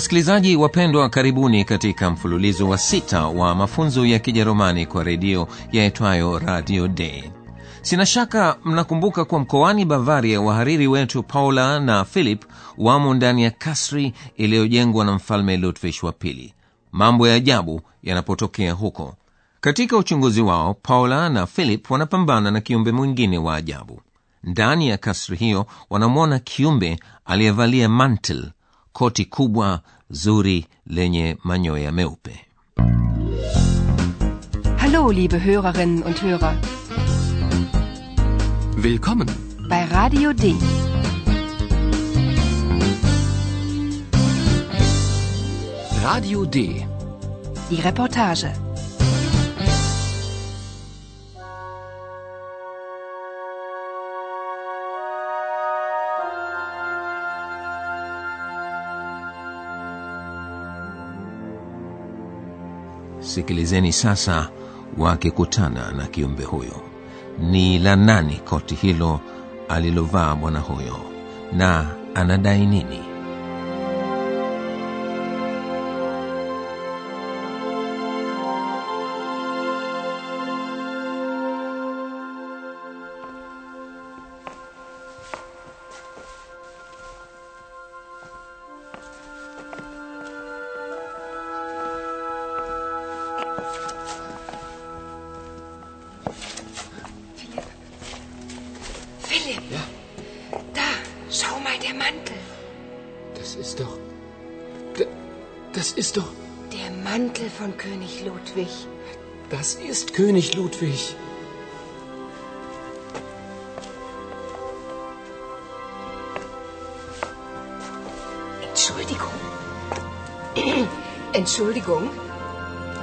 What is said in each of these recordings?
Wasikilizaji wapendwa, karibuni katika mfululizo wa sita wa mafunzo ya Kijerumani kwa redio yaitwayo Radio Day. Sina shaka mnakumbuka kuwa mkoani Bavaria wahariri wetu Paula na Philip wamo ndani ya kasri iliyojengwa na mfalme Ludwig wa pili. Mambo ya ajabu yanapotokea huko. Katika uchunguzi wao, Paula na Philip wanapambana na kiumbe mwingine wa ajabu. Ndani ya kasri hiyo wanamwona kiumbe aliyevalia mantle, koti kubwa zuri lenye manyoya meupe. Hallo, liebe Hörerinnen und Hörer. Willkommen. bei Radio D. Radio D. Die Reportage. Sikilizeni sasa wakikutana na kiumbe huyo. Ni la nani koti hilo alilovaa bwana huyo, na anadai nini? Ist doch. Das ist doch. Der Mantel von König Ludwig. Das ist König Ludwig. Entschuldigung. Entschuldigung.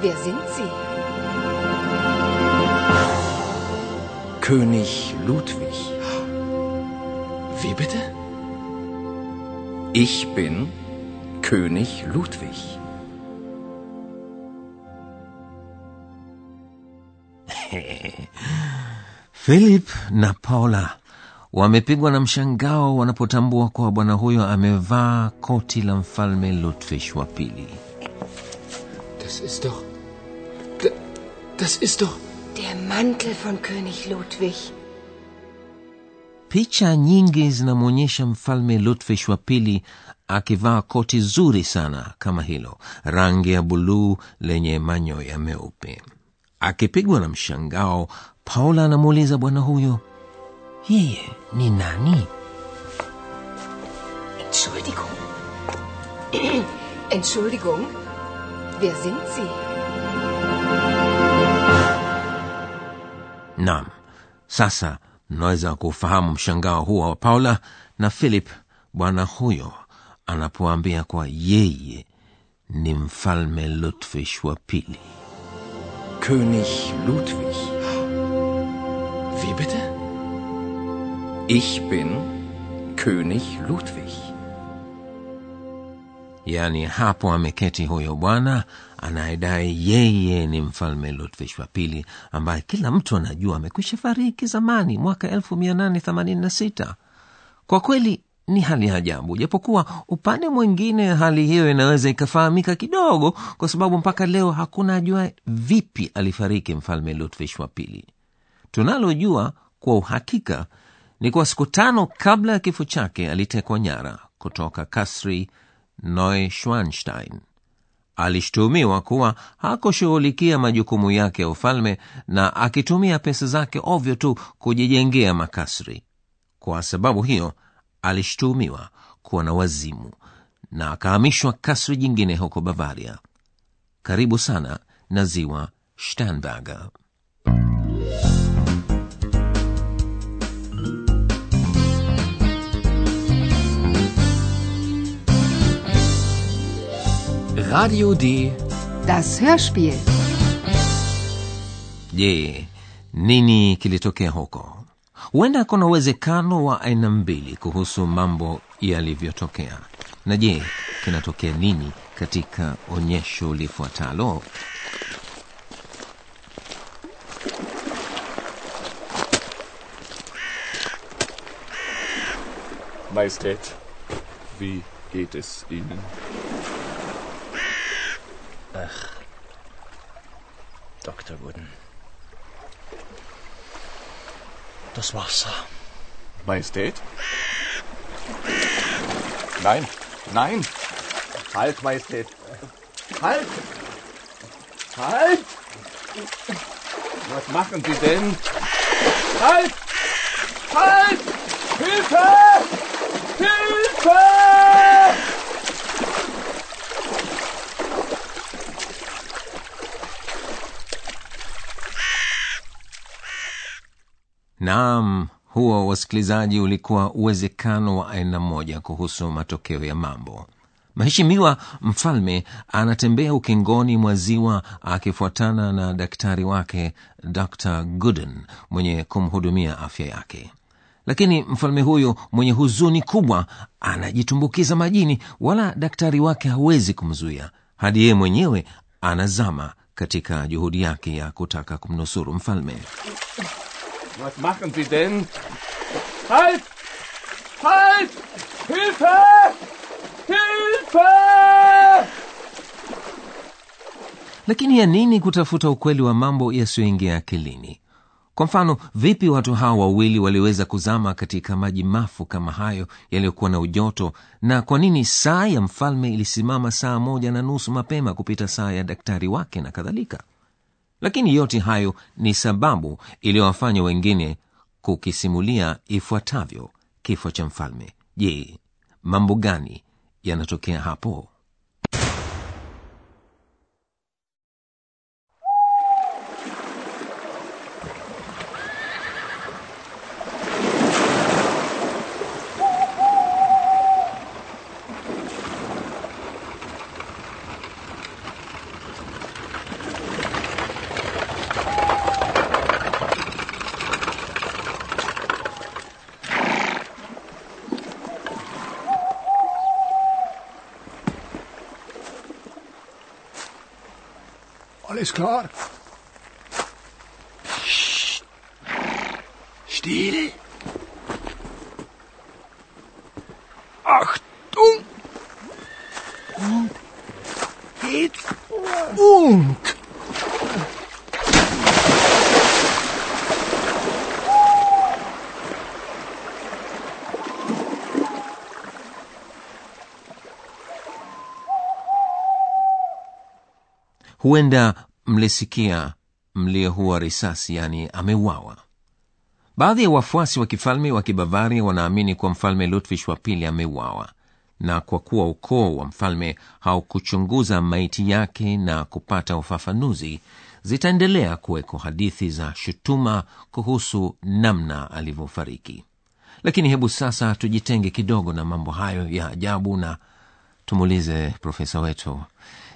Wer sind Sie? König Ludwig. Wie bitte? Ich bin König Ludwig. Philip na Paula wamepigwa na mshangao wanapotambua kuwa bwana huyo amevaa koti la mfalme Ludwig wa pili. Das ist doch. Das ist doch. Der Mantel von König Ludwig. Picha nyingi zinamwonyesha mfalme Lutfish wa pili akivaa koti zuri sana kama hilo, rangi ya buluu lenye manyoya meupe. Akipigwa na mshangao, Paula anamuuliza bwana huyo, yeye ni nani? Entschuldigung. Entschuldigung. Wer sind Sie? Naam, sasa mnaweza kufahamu mshangao huo wa Paula na Philip bwana huyo anapoambia kuwa yeye ni mfalme Ludwig wa pili. König Ludwig. Wie bitte? Ich bin König Ludwig. yaani hapo ameketi huyo bwana anayedai yeye ni mfalme ludwig wa pili ambaye kila mtu anajua amekwisha fariki zamani mwaka 1886 kwa kweli ni hali ya ajabu japokuwa upande mwingine hali hiyo inaweza ikafahamika kidogo kwa sababu mpaka leo hakuna ajua vipi alifariki mfalme ludwig wa pili. Tunalojua kwa uhakika ni kuwa siku tano kabla ya kifo chake alitekwa nyara kutoka kasri neuschwanstein alishtumiwa kuwa hakushughulikia majukumu yake ya ufalme na akitumia pesa zake ovyo tu kujijengea makasri. Kwa sababu hiyo alishtumiwa kuwa na wazimu na akahamishwa kasri jingine huko bavaria karibu sana na ziwa sternberger Radio D. Das Hörspiel. je nini kilitokea huko huenda kuna uwezekano wa aina mbili kuhusu mambo yalivyotokea na je kinatokea nini katika onyesho lifuatalo Majestät, wie geht es Ihnen? Dr. Wooden. Das Wasser. Majestät? Nein, nein! Halt, Majestät! Halt! Halt! Was machen Sie denn? Halt! Halt! Hilfe! Hilfe! Naam huo wasikilizaji ulikuwa uwezekano wa aina moja kuhusu matokeo ya mambo. Mheshimiwa mfalme anatembea ukingoni mwa ziwa akifuatana na daktari wake dr gooden mwenye kumhudumia afya yake. Lakini mfalme huyo mwenye huzuni kubwa anajitumbukiza majini wala daktari wake hawezi kumzuia. Hadi yeye mwenyewe anazama katika juhudi yake ya kutaka kumnusuru mfalme Was machen Sie denn? Halt! Halt! Hilfe! Hilfe! lakini ya nini kutafuta ukweli wa mambo yasiyoingia akilini kwa mfano vipi watu hawa wawili waliweza kuzama katika maji mafu kama hayo yaliyokuwa na ujoto na kwa nini saa ya mfalme ilisimama saa moja na nusu mapema kupita saa ya daktari wake na kadhalika lakini yote hayo ni sababu iliyowafanya wengine kukisimulia ifuatavyo kifo cha mfalme. Je mambo gani yanatokea hapo Alles klar. Psst. Stille. Achtung. Geht und. Huender mlisikia mliyehua risasi yani ameuawa. Baadhi ya wafuasi wa kifalme wa kibavaria wanaamini kuwa mfalme lutvish wa pili ameuawa na kwa kuwa ukoo wa mfalme haukuchunguza maiti yake na kupata ufafanuzi zitaendelea kuweko hadithi za shutuma kuhusu namna alivyofariki. Lakini hebu sasa tujitenge kidogo na mambo hayo ya ajabu na tumuulize profesa wetu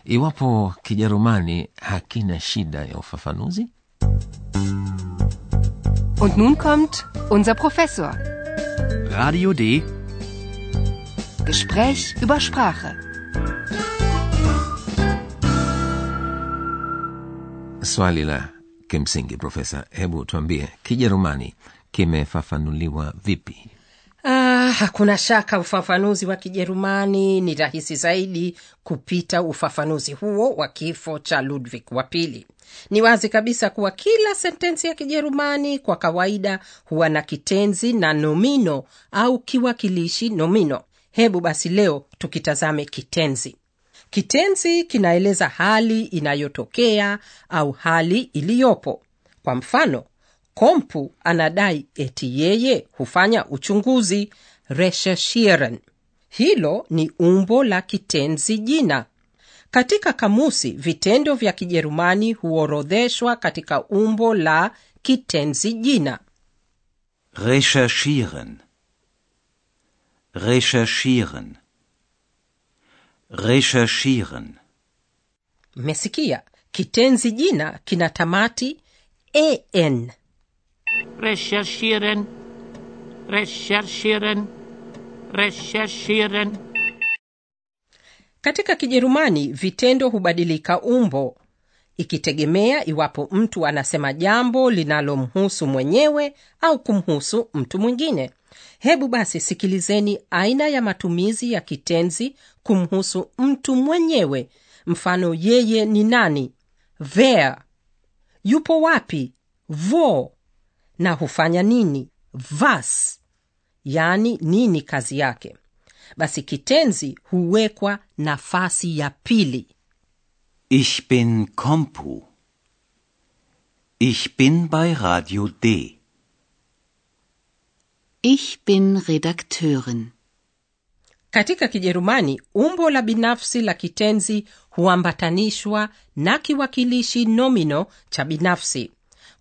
iwapo kijerumani hakina shida ya ufafanuzi Und nun kommt unser Professor. Radio D. Gespräch über Sprache. swali la kimsingi profesa hebu tuambie kijerumani kimefafanuliwa vipi hakuna shaka ufafanuzi wa kijerumani ni rahisi zaidi kupita ufafanuzi huo wa kifo cha ludwig wa pili. Ni wazi kabisa kuwa kila sentensi ya kijerumani kwa kawaida huwa na kitenzi na nomino au kiwakilishi nomino. Hebu basi leo tukitazame kitenzi. Kitenzi kinaeleza hali inayotokea au hali iliyopo. Kwa mfano kompu anadai eti yeye hufanya uchunguzi recherchieren hilo ni umbo la kitenzi jina. Katika kamusi vitendo vya kijerumani huorodheshwa katika umbo la kitenzi jina. Recherchieren. Recherchieren. Recherchieren. mmesikia? Kitenzi jina kina tamati an recherchieren, recherchieren, recherchieren. katika kijerumani vitendo hubadilika umbo ikitegemea iwapo mtu anasema jambo linalomhusu mwenyewe au kumhusu mtu mwingine. Hebu basi sikilizeni aina ya matumizi ya kitenzi kumhusu mtu mwenyewe. Mfano yeye ni nani? Wer. Yupo wapi? Vo na hufanya nini? Was yaani nini kazi yake basi kitenzi huwekwa nafasi ya pili Ich bin Kompu. Ich bin bei Radio D. Ich bin Redakteurin. katika kijerumani umbo la binafsi la kitenzi huambatanishwa na kiwakilishi nomino cha binafsi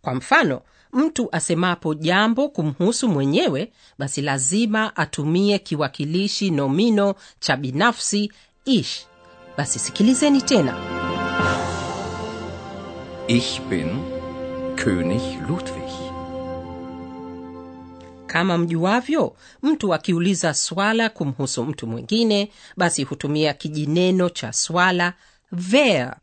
kwa mfano mtu asemapo jambo kumhusu mwenyewe basi lazima atumie kiwakilishi nomino cha binafsi ish. Basi sikilizeni tena. Ich bin König Ludwig. kama mjuavyo mtu akiuliza swala kumhusu mtu mwingine basi hutumia kijineno cha swala wer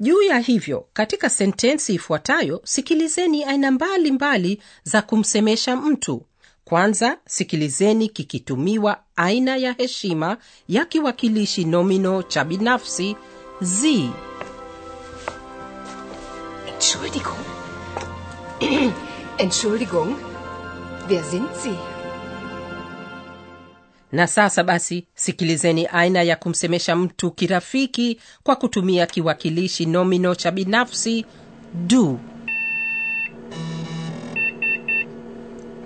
juu ya hivyo katika sentensi ifuatayo sikilizeni aina mbalimbali za kumsemesha mtu kwanza sikilizeni kikitumiwa aina ya heshima ya kiwakilishi nomino cha binafsi z Entschuldigung. Entschuldigung. Wer sind Sie? Na sasa basi sikilizeni aina ya kumsemesha mtu kirafiki kwa kutumia kiwakilishi nomino cha binafsi du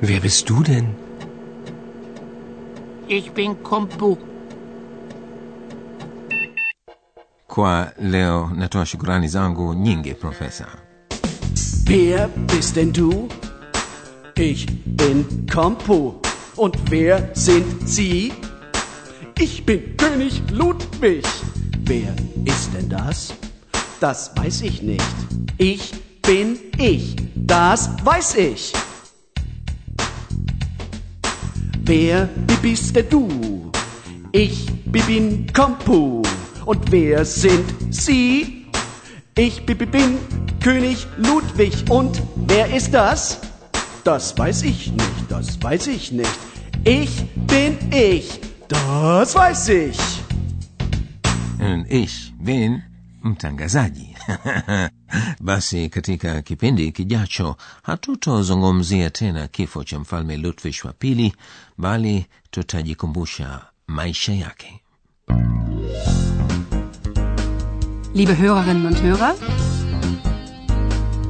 Wer bist du denn? Ich bin Kompu. kwa leo natoa shukurani zangu nyingi profesa Wer bist denn du? Ich bin Kompo. Und wer sind Sie? Ich bin König Ludwig. Wer ist denn das? Das weiß ich nicht. Ich bin ich. Das weiß ich. Wer bist denn du? Ich bin Kompo. Und wer sind Sie? Ich bi- bi- bin König Ludwig. Und wer ist das? Das weiß ich nicht, das weiß ich nicht. Ich bin ich. Das weiß ich. ich bin mtangazaji basi katika kipindi kijacho hatutozungumzia tena kifo cha mfalme ludwig wa pili bali tutajikumbusha maisha yake Liebe Hörerinnen und Hörer,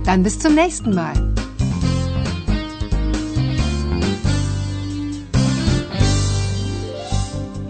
dann bis zum nächsten Mal.